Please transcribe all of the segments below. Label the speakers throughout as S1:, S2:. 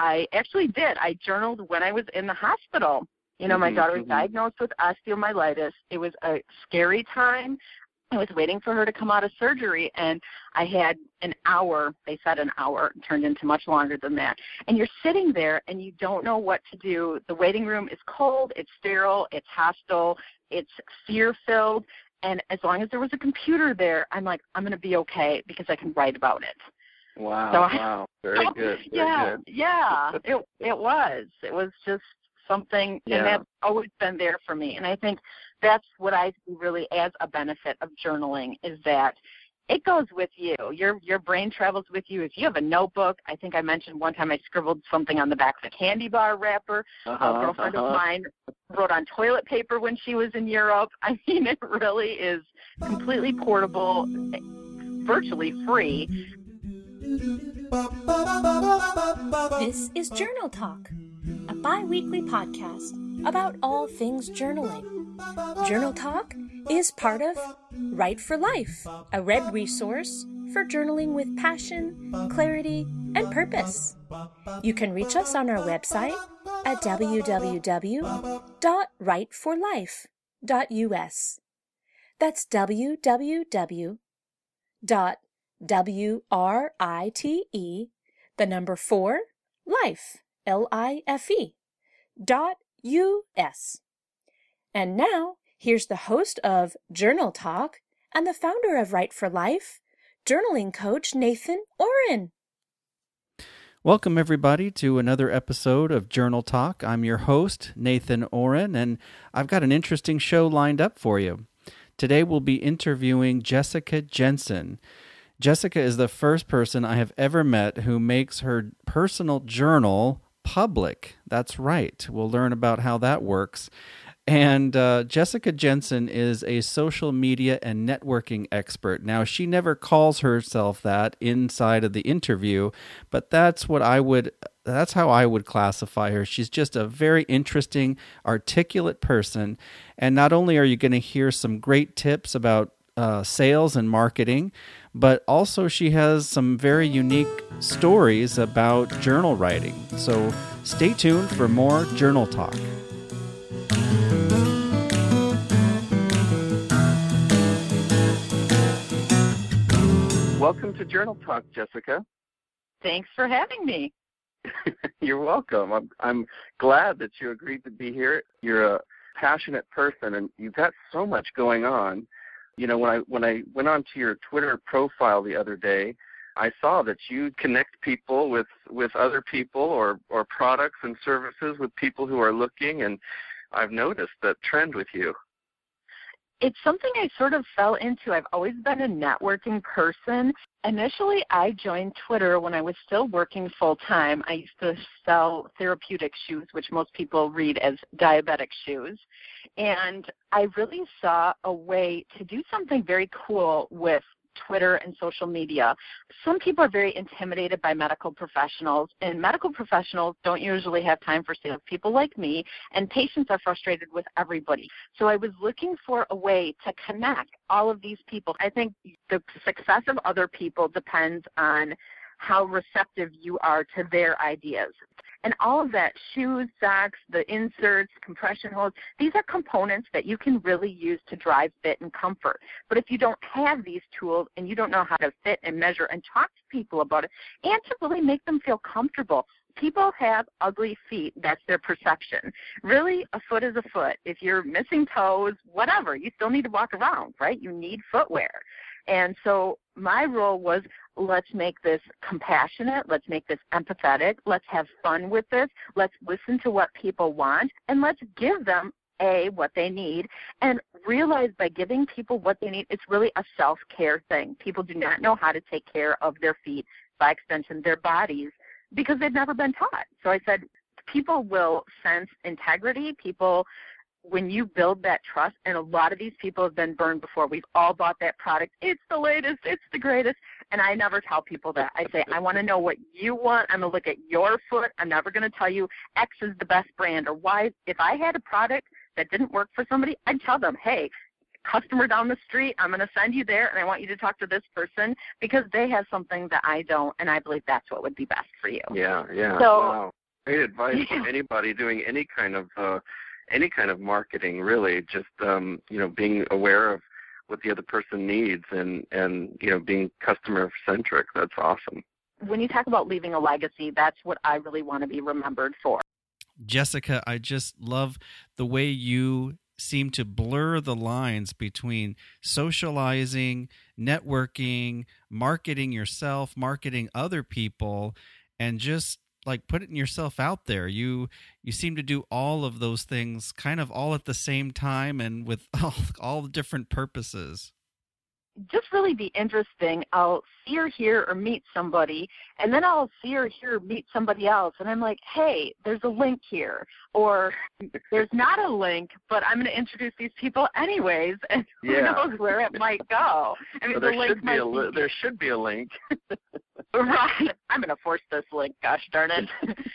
S1: I actually did. I journaled when I was in the hospital. You know, my
S2: Mm-hmm,
S1: daughter was
S2: mhm.
S1: diagnosed with osteomyelitis. It was a scary time. I was waiting for her to come out of surgery, and I had an hour. They said an hour, it turned into much longer than that. And you're sitting there, and you don't know what to do. The waiting room is cold, it's sterile, it's hostile, it's fear filled. And as long as there was a computer there, I'm like, I'm going to be okay because I can write about it.
S2: Wow,
S1: So I-
S2: wow. Very good. Very
S1: yeah,
S2: good.
S1: yeah. It it was. It was just something,
S2: Yeah.
S1: and that's always been there for me. And I think that's what I see really as a benefit of journaling is that it goes with you. Your your brain travels with you. If you have a notebook, I think I mentioned one time I scribbled something on the back of a candy bar wrapper.
S2: Uh-huh,
S1: a girlfriend
S2: uh-huh.
S1: of mine wrote on toilet paper when she was in Europe. I mean, it really is completely portable, virtually free,
S3: This is Journal Talk, a bi weekly podcast about all things journaling. Journal Talk is part of Write for Life, a web resource for journaling with passion, clarity, and purpose. You can reach us on our website at www.write4life.us. That's www dot w r i t e the number four life l i f e dot u s. And now here's the host of Journal Talk and the founder of Write for Life, journaling coach Nathan Oren.
S4: Welcome, everybody, to another episode of Journal Talk. I'm your host, Nathan Oren, and I've got an interesting show lined up for you. Today, we'll be interviewing Jessica Jensen. Jessica is the first person I have ever met who makes her personal journal public. That's right. We'll learn about how that works. And uh, Jessica Jensen is a social media and networking expert. Now, she never calls herself that inside of the interview, but that's what I would. That's how I would classify her. She's just a very interesting, articulate person. And not only are you going to hear some great tips about uh, sales and marketing, but also she has some very unique stories about journal writing. So stay tuned for more journal talk.
S2: Welcome to Journal Talk, Jessica.
S1: Thanks for having me.
S2: You're welcome. I'm I'm glad that you agreed to be here. You're a passionate person and you've got so much going on. You know, when I when I went onto your Twitter profile the other day, I saw that you connect people with with other people or or products and services with people who are looking and I've noticed that trend with you.
S1: It's something I sort of fell into. I've always been a networking person. Initially, I joined Twitter when I was still working full time. I used to sell therapeutic shoes, which most people read as diabetic shoes. And I really saw a way to do something very cool with Twitter and social media. Some people are very intimidated by medical professionals, and medical professionals don't usually have time for salespeople like me, and patients are frustrated with everybody. So I was looking for a way to connect all of these people. I think the success of other people depends on how receptive you are to their ideas. And all of that, shoes, socks, the inserts, compression hose, these are components that you can really use to drive fit and comfort. But if you don't have these tools and you don't know how to fit and measure and talk to people about it and to really make them feel comfortable, people have ugly feet. That's their perception. Really, a foot is a foot. If you're missing toes, whatever, you still need to walk around, right? You need footwear. And so my role was let's make this compassionate, let's make this empathetic, let's have fun with this, let's listen to what people want, and let's give them a what they need and realize by giving people what they need it's really a self-care thing. People do not know how to take care of their feet by extension their bodies because they've never been taught. So i said people will sense integrity. People when you build that trust and a lot of these people have been burned before. We've all bought that product. It's the latest. It's the greatest and i never tell people that i say i want to know what you want i'm going to look at your foot i'm never going to tell you x is the best brand or y if i had a product that didn't work for somebody i'd tell them hey customer down the street. I'm going to send you there, and I want you to talk to this person because they have something that I don't, and I believe that's what would be best for you.
S2: Yeah, yeah.
S1: So,
S2: wow. Great advice
S1: Yeah.
S2: for anybody doing any kind of uh, any kind of marketing. Really, just um, you know, being aware of what the other person needs and and you know, being customer centric. That's awesome.
S1: When you talk about leaving a legacy, that's what I really want to be remembered for.
S4: Jessica, I just love the way you seem to blur the lines between socializing, networking, marketing yourself, marketing other people, and just like putting yourself out there. You you seem to do all of those things kind of all at the same time and with all, all different purposes.
S1: just really be interesting. I'll see or hear or meet somebody, and then I'll see or hear or meet somebody else, and I'm like, hey, there's a link here, or there's not a link, but I'm going to introduce these people anyways, and who
S2: Yeah.
S1: knows where it might go. I mean,
S2: So
S1: the
S2: there
S1: link
S2: should be
S1: might
S2: a li- there should be a link.
S1: Right. I'm going to force this link, gosh darn it.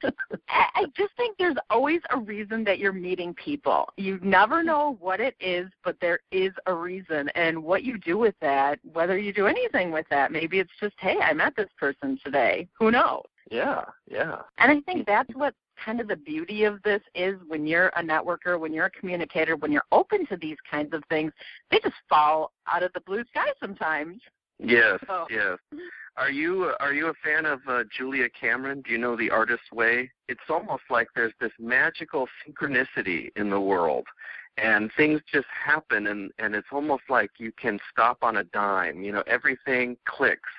S1: I just think there's always a reason that you're meeting people. You never know what it is, but there is a reason. And what you do with that, whether you do anything with that, maybe it's just, hey, I met this person today. Who knows?
S2: yeah, yeah.
S1: And I think that's what kind of the beauty of this is when you're a networker, when you're a communicator, when you're open to these kinds of things, they just fall out of the blue sky sometimes.
S2: Yes,
S1: Oh.
S2: yes. Are you are you a fan of uh, Julia Cameron? Do you know The Artist's Way? It's almost like there's this magical synchronicity in the world, and things just happen, and and it's almost like you can stop on a dime. You know, everything clicks.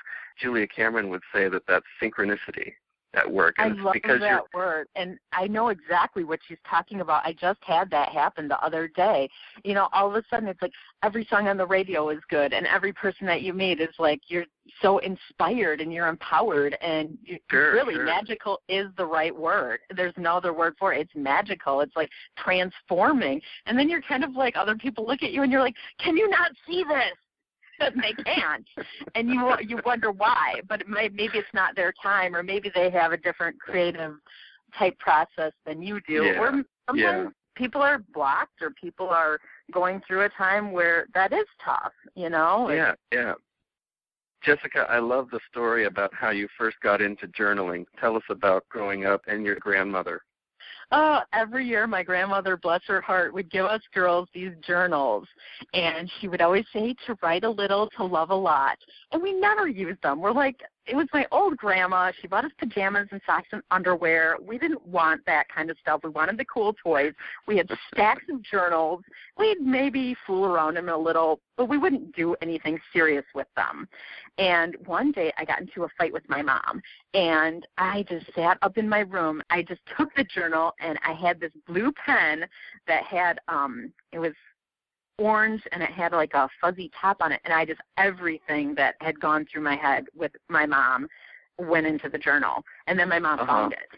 S2: Julia Cameron would say that that's synchronicity at work,
S1: I
S2: and it's
S1: love
S2: because
S1: that word, and I know exactly what she's talking about. I just had that happen the other day. You know, all of a sudden it's like every song on the radio is good, and every person that you meet is like you're so inspired and you're empowered, and you,
S2: Sure,
S1: really
S2: sure.
S1: magical is the right word. There's no other word for it. It's magical. It's like transforming, and then you're kind of like other people look at you and you're like, can you not see this? And they can't, and you you wonder why. But it may, maybe it's not their time, or maybe they have a different creative type process than you do.
S2: Yeah,
S1: Or sometimes
S2: yeah.
S1: people are blocked, or people are going through a time where that is tough. You know.
S2: Yeah, yeah. Jessica, I love the story about how you first got into journaling. Tell us about growing up and your grandmother.
S1: Oh, every year my grandmother, bless her heart, would give us girls these journals. And she would always say to write a little, to love a lot. And we never used them. We're like, it was my old grandma. She bought us pajamas and socks and underwear. We didn't want that kind of stuff. We wanted the cool toys. We had stacks of journals. We'd maybe fool around in them a little, but we wouldn't do anything serious with them. And one day I got into a fight with my mom and I just sat up in my room. I just took the journal and I had this blue pen that had um it was orange and it had like a fuzzy top on it and I just everything that had gone through my head with my mom went into the journal. And then my mom
S2: Uh-huh.
S1: found it.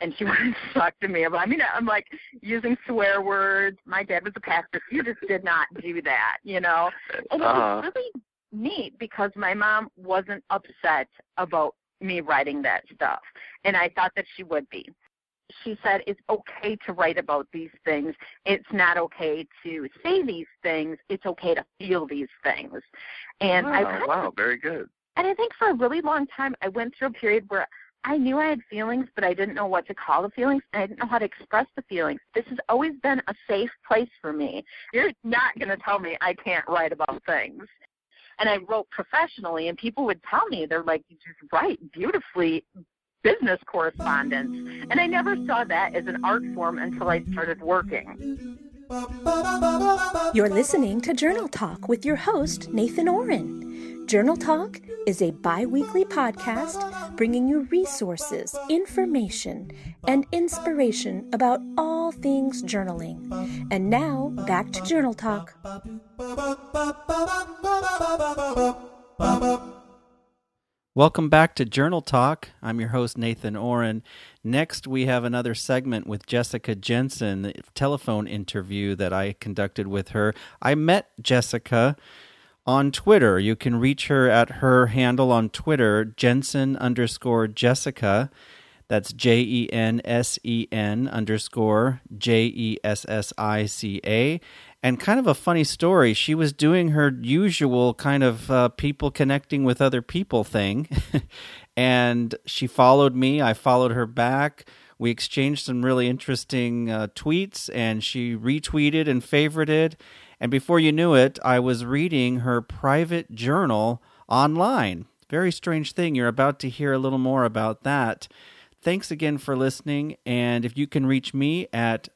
S1: And she wanted to talk to me about I mean I'm like using swear words. My dad was a pastor. You just did not do that, you know. And it
S2: Uh-huh.
S1: was really neat because my mom wasn't upset about me writing that stuff. And I thought that she would be. She said it's okay to write about these things. It's not okay to say these things. It's okay to feel these things. And I
S2: wow,
S1: kind of-
S2: wow, very good.
S1: and I think for a really long time I went through a period where I knew I had feelings, but I didn't know what to call the feelings, and I didn't know how to express the feelings. This has always been a safe place for me. You're not going to tell me I can't write about things. And I wrote professionally, and people would tell me, they're like, you just write beautifully business correspondence. And I never saw that as an art form until I started working.
S3: You're listening to Journal Talk with your host, Nathan Oren. Journal Talk is a bi weekly podcast bringing you resources, information, and inspiration about all things journaling. And now, back to Journal Talk.
S4: Welcome back to Journal Talk. I'm your host, Nathan Oren. Next, we have another segment with Jessica Jensen, the telephone interview that I conducted with her. I met Jessica on Twitter. You can reach her at her handle on Twitter, Jensen underscore Jessica. That's J E N S E N underscore J E S S I C A. And kind of a funny story. She was doing her usual kind of uh, people connecting with other people thing. and she followed me. I followed her back. We exchanged some really interesting uh, tweets, and she retweeted and favorited. And before you knew it, I was reading her private journal online. Very strange thing. You're about to hear a little more about that. Thanks again for listening. And if you can reach me at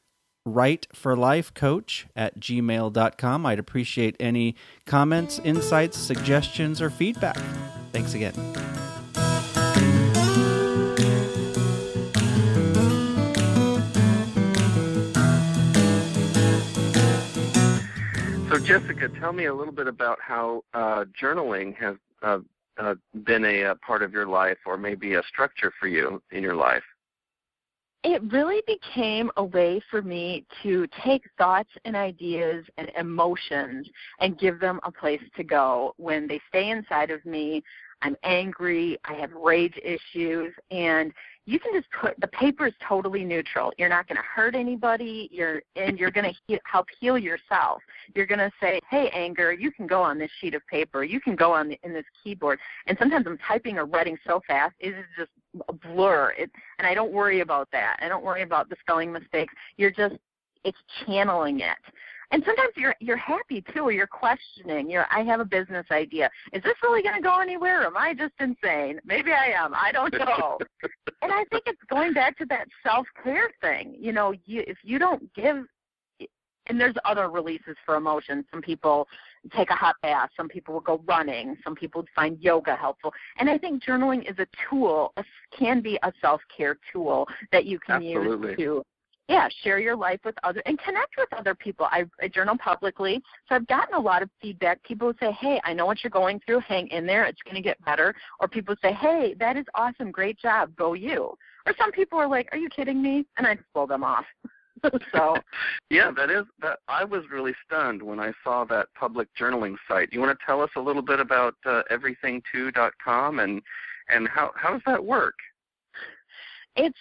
S4: write4lifecoach at gmail.com, I'd appreciate any comments, insights, suggestions, or feedback. Thanks again.
S2: So, Jessica, tell me a little bit about how uh, journaling has uh, uh, been a, a part of your life, or maybe a structure for you in your life.
S1: It really became a way for me to take thoughts and ideas and emotions and give them a place to go. When they stay inside of me, I'm angry, I have rage issues, and you can just put the paper is totally neutral. You're not going to hurt anybody. You're and you're going to he, help heal yourself. You're going to say, "Hey, anger, you can go on this sheet of paper. You can go on the, in this keyboard." And sometimes I'm typing or writing so fast, it is just a blur. It, and I don't worry about that. I don't worry about the spelling mistakes. You're just it's channeling it. And sometimes you're you're happy too. Or you're questioning. You're i have a business idea. Is this really going to go anywhere? Am i just insane? Maybe i am. I don't know. And i think it's going back to that self care thing. You know you if you don't give and there's other releases for emotions some people take a hot bath some people will go running some people find yoga helpful and i think journaling is a tool can be a self care tool that you can
S2: Absolutely.
S1: use to yeah, share your life with other and connect with other people. I, I journal publicly, so I've gotten a lot of feedback. People say, "Hey, I know what you're going through. Hang in there. It's going to get better." Or people say, "Hey, that is awesome. Great job. Go you." Or some people are like, "Are you kidding me?" And I just blow them off. so
S2: yeah that is that i was really stunned when i saw that public journaling site you want to tell us a little bit about uh, everything2.com and and how how does that work
S1: it's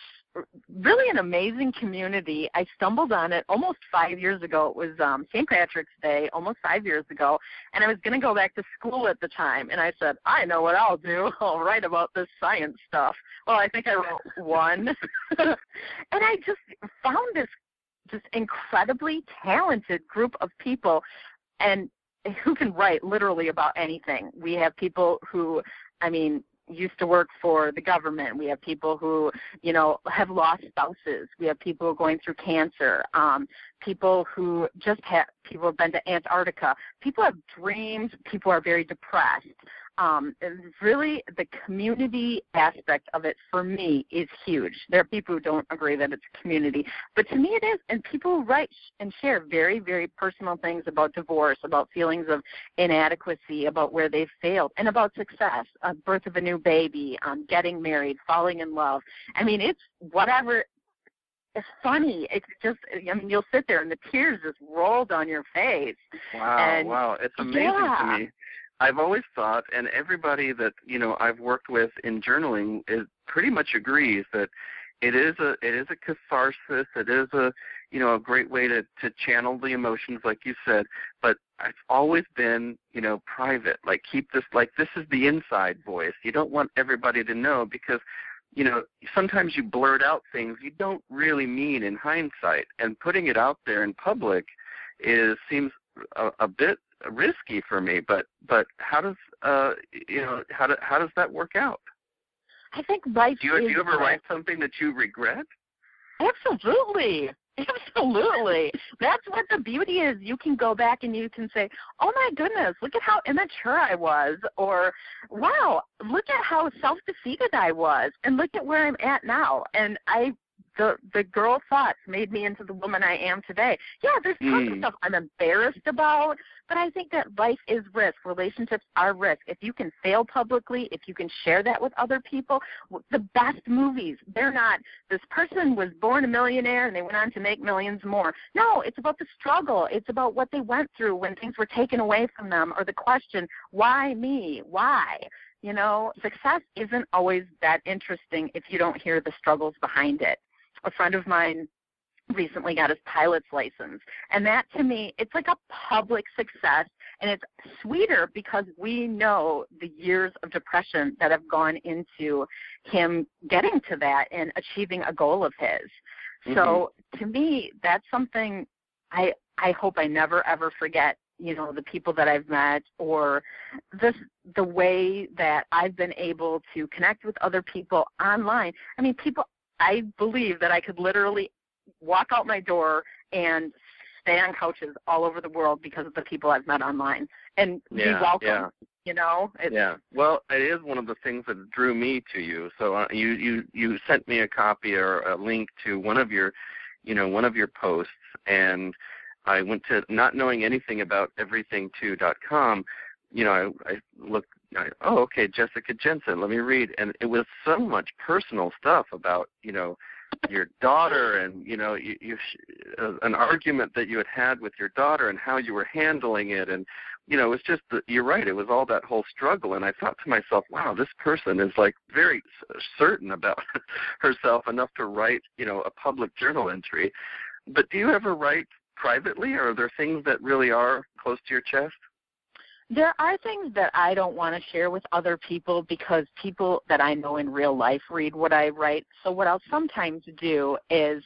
S1: really an amazing community. I stumbled on it almost five years ago. It was um, St. Patrick's Day, almost five years ago, and I was going to go back to school at the time. And I said, I know what I'll do. I'll write about this science stuff. Well, I think I wrote one, and I just found this just incredibly talented group of people, and who can write literally about anything. We have people who I mean, used to work for the government. We have people who, you know, have lost spouses. We have people going through cancer. Um, people who just have people have been to Antarctica. People have dreams. People are very depressed um, really the community aspect of it for me is huge. There are people who don't agree that it's a community, but to me it is. And people write and share very, very personal things about divorce, about feelings of inadequacy, about where they've failed, and about success, uh, birth of a new baby, um, getting married, falling in love. I mean, it's whatever it's funny. It's just, I mean, you'll sit there and the tears just roll down your face.
S2: Wow,
S1: and,
S2: wow. It's amazing
S1: yeah.
S2: to me. I've always thought, and everybody that you know I've worked with in journaling is pretty much agrees that it is a it is a catharsis. It is a you know a great way to to channel the emotions, like you said. But it's always been you know private. Like keep this like this is the inside voice. You don't want everybody to know because you know sometimes you blurt out things you don't really mean in hindsight, and putting it out there in public is seems a, a bit risky for me. But but how does uh you know how do, how does that work out?
S1: I think life.
S2: Do you,
S1: is
S2: do you ever write something that you regret?
S1: Absolutely. Absolutely. That's what the beauty is. You can go back and you can say, "Oh my goodness, look at how immature I was," or "Wow, look at how self-defeated I was," and look at where I'm at now. And I the the girl thoughts made me into the woman I am today. Yeah, there's tons
S2: Mm.
S1: of stuff I'm embarrassed about, but I think that life is risk. Relationships are risk. If you can fail publicly, if you can share that with other people, the best movies, they're not this person was born a millionaire and they went on to make millions more. No, it's about the struggle. It's about what they went through when things were taken away from them or the question, why me? Why? You know, success isn't always that interesting if you don't hear the struggles behind it. A friend of mine recently got his pilot's license. And that to me, it's like a public success and it's sweeter because we know the years of depression that have gone into him getting to that and achieving a goal of his. Mm-hmm. So to me, that's something I I hope I never ever forget you know the people that I've met or this the way that I've been able to connect with other people online. I mean people I believe that I could literally walk out my door and stay on couches all over the world because of the people I've met online and
S2: yeah,
S1: be welcome.
S2: Yeah.
S1: You know.
S2: It's, yeah. Well, it is one of the things that drew me to you. So uh, you you you sent me a copy or a link to one of your, you know, one of your posts, and I went to not knowing anything about everything2.com. You know, I, I looked. Oh, okay, Jessica Jensen. Let me read, and it was so much personal stuff about you know your daughter and you know you, you uh, an argument that you had had with your daughter and how you were handling it. And you know it was just the, you're right it was all that whole struggle. And i thought to myself wow this person is like very certain about herself enough to write you know a public journal entry. But do you ever write privately? Or are there things that really are close to your chest
S1: there are things that I don't want to share with other people because people that I know in real life read what I write. So what I'll sometimes do is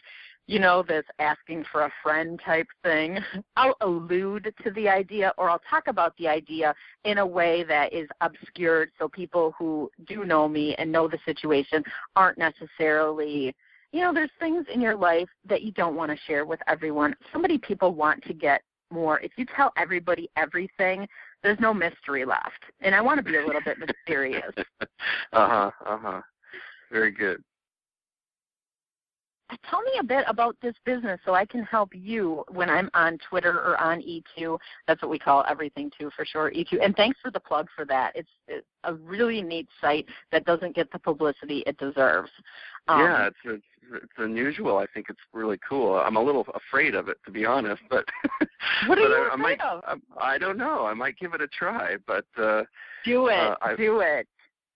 S1: you know, this asking for a friend type thing. I'll allude to the idea or I'll talk about the idea in a way that is obscured so people who do know me and know the situation aren't necessarily you know, there's things in your life that you don't want to share with everyone. So many people want to get more. If you tell everybody everything, there's no mystery left. And I want to be a little bit mysterious.
S2: uh huh. Uh huh. Very good.
S1: Tell me a bit about this business so I can help you when I'm on Twitter or on E2. That's what we call everything2 for sure, E2. And thanks for the plug for that. It's, it's a really neat site that doesn't get the publicity it deserves.
S2: Um, yeah, it's, it's it's unusual. I think it's really cool. I'm a little afraid of it, to be honest. But
S1: what are
S2: but
S1: you
S2: I,
S1: afraid
S2: I might,
S1: of?
S2: I, I don't know. I might give it a try. But uh,
S1: do it.
S2: Uh, I,
S1: do it.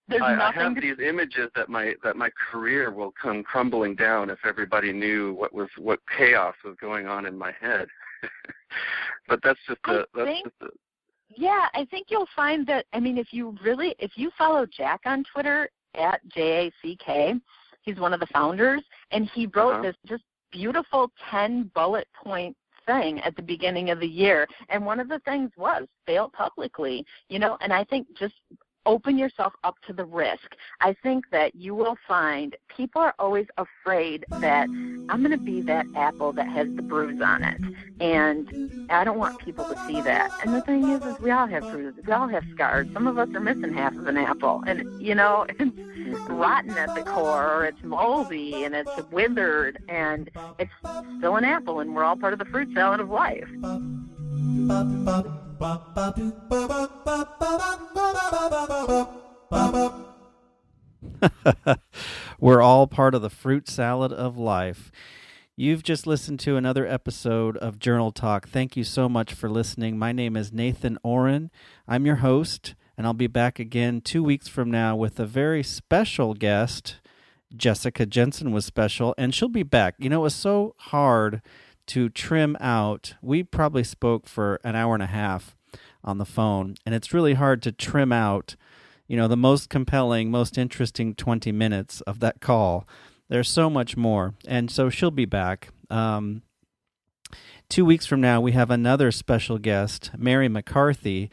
S1: There's
S2: I,
S1: nothing
S2: I have
S1: to...
S2: these images that my that my career will come crumbling down if everybody knew what was what chaos was going on in my head. but that's just a that's
S1: think...
S2: just a,
S1: yeah, I think you'll find that. I mean, if you really, if you follow Jack on Twitter at J A C K, He's one of the founders, and he wrote
S2: uh-huh.
S1: this just beautiful 10 bullet point thing at the beginning of the year. And one of the things was fail publicly, you know, and I think just open yourself up to the risk. I think that you will find people are always afraid that I'm going to be that apple that has the bruise on it. And I don't want people to see that. And the thing is, is we all have bruises. We all have scars. Some of us are missing half of an apple. And, you know, it's rotten at the core or it's moldy and it's withered and it's still an apple and we're all part of the fruit salad of life.
S4: We're all part of the fruit salad of life. You've just listened to another episode of Journal Talk. Thank you so much for listening. My name is Nathan Oren. I'm your host, and I'll be back again two weeks from now with a very special guest. Jessica Jensen was special, and she'll be back. You know, it was so hard to trim out. We probably spoke for an hour and a half on the phone, and it's really hard to trim out, you know, the most compelling, most interesting 20 minutes of that call. There's so much more, and so she'll be back. Um, two weeks from now, we have another special guest, Mari McCarthy,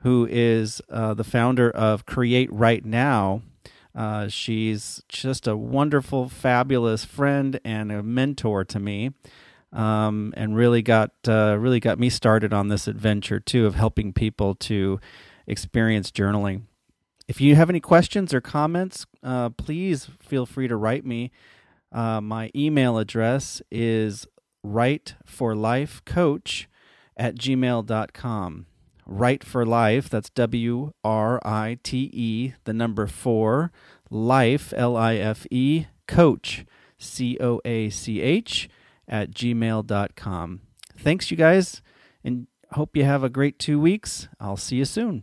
S4: who is uh, the founder of Create Write Now. Uh, she's just a wonderful, fabulous friend and a mentor to me um, and really got uh, really got me started on this adventure too of helping people to experience journaling. If you have any questions or comments, uh, please feel free to write me. Uh, my email address is write4lifecoach at gmail.com. Write for Life, that's W R I T E, the number four, life, L I F E, coach, C O A C H at gmail.com. Thanks, you guys, and hope you have a great two weeks. I'll see you soon.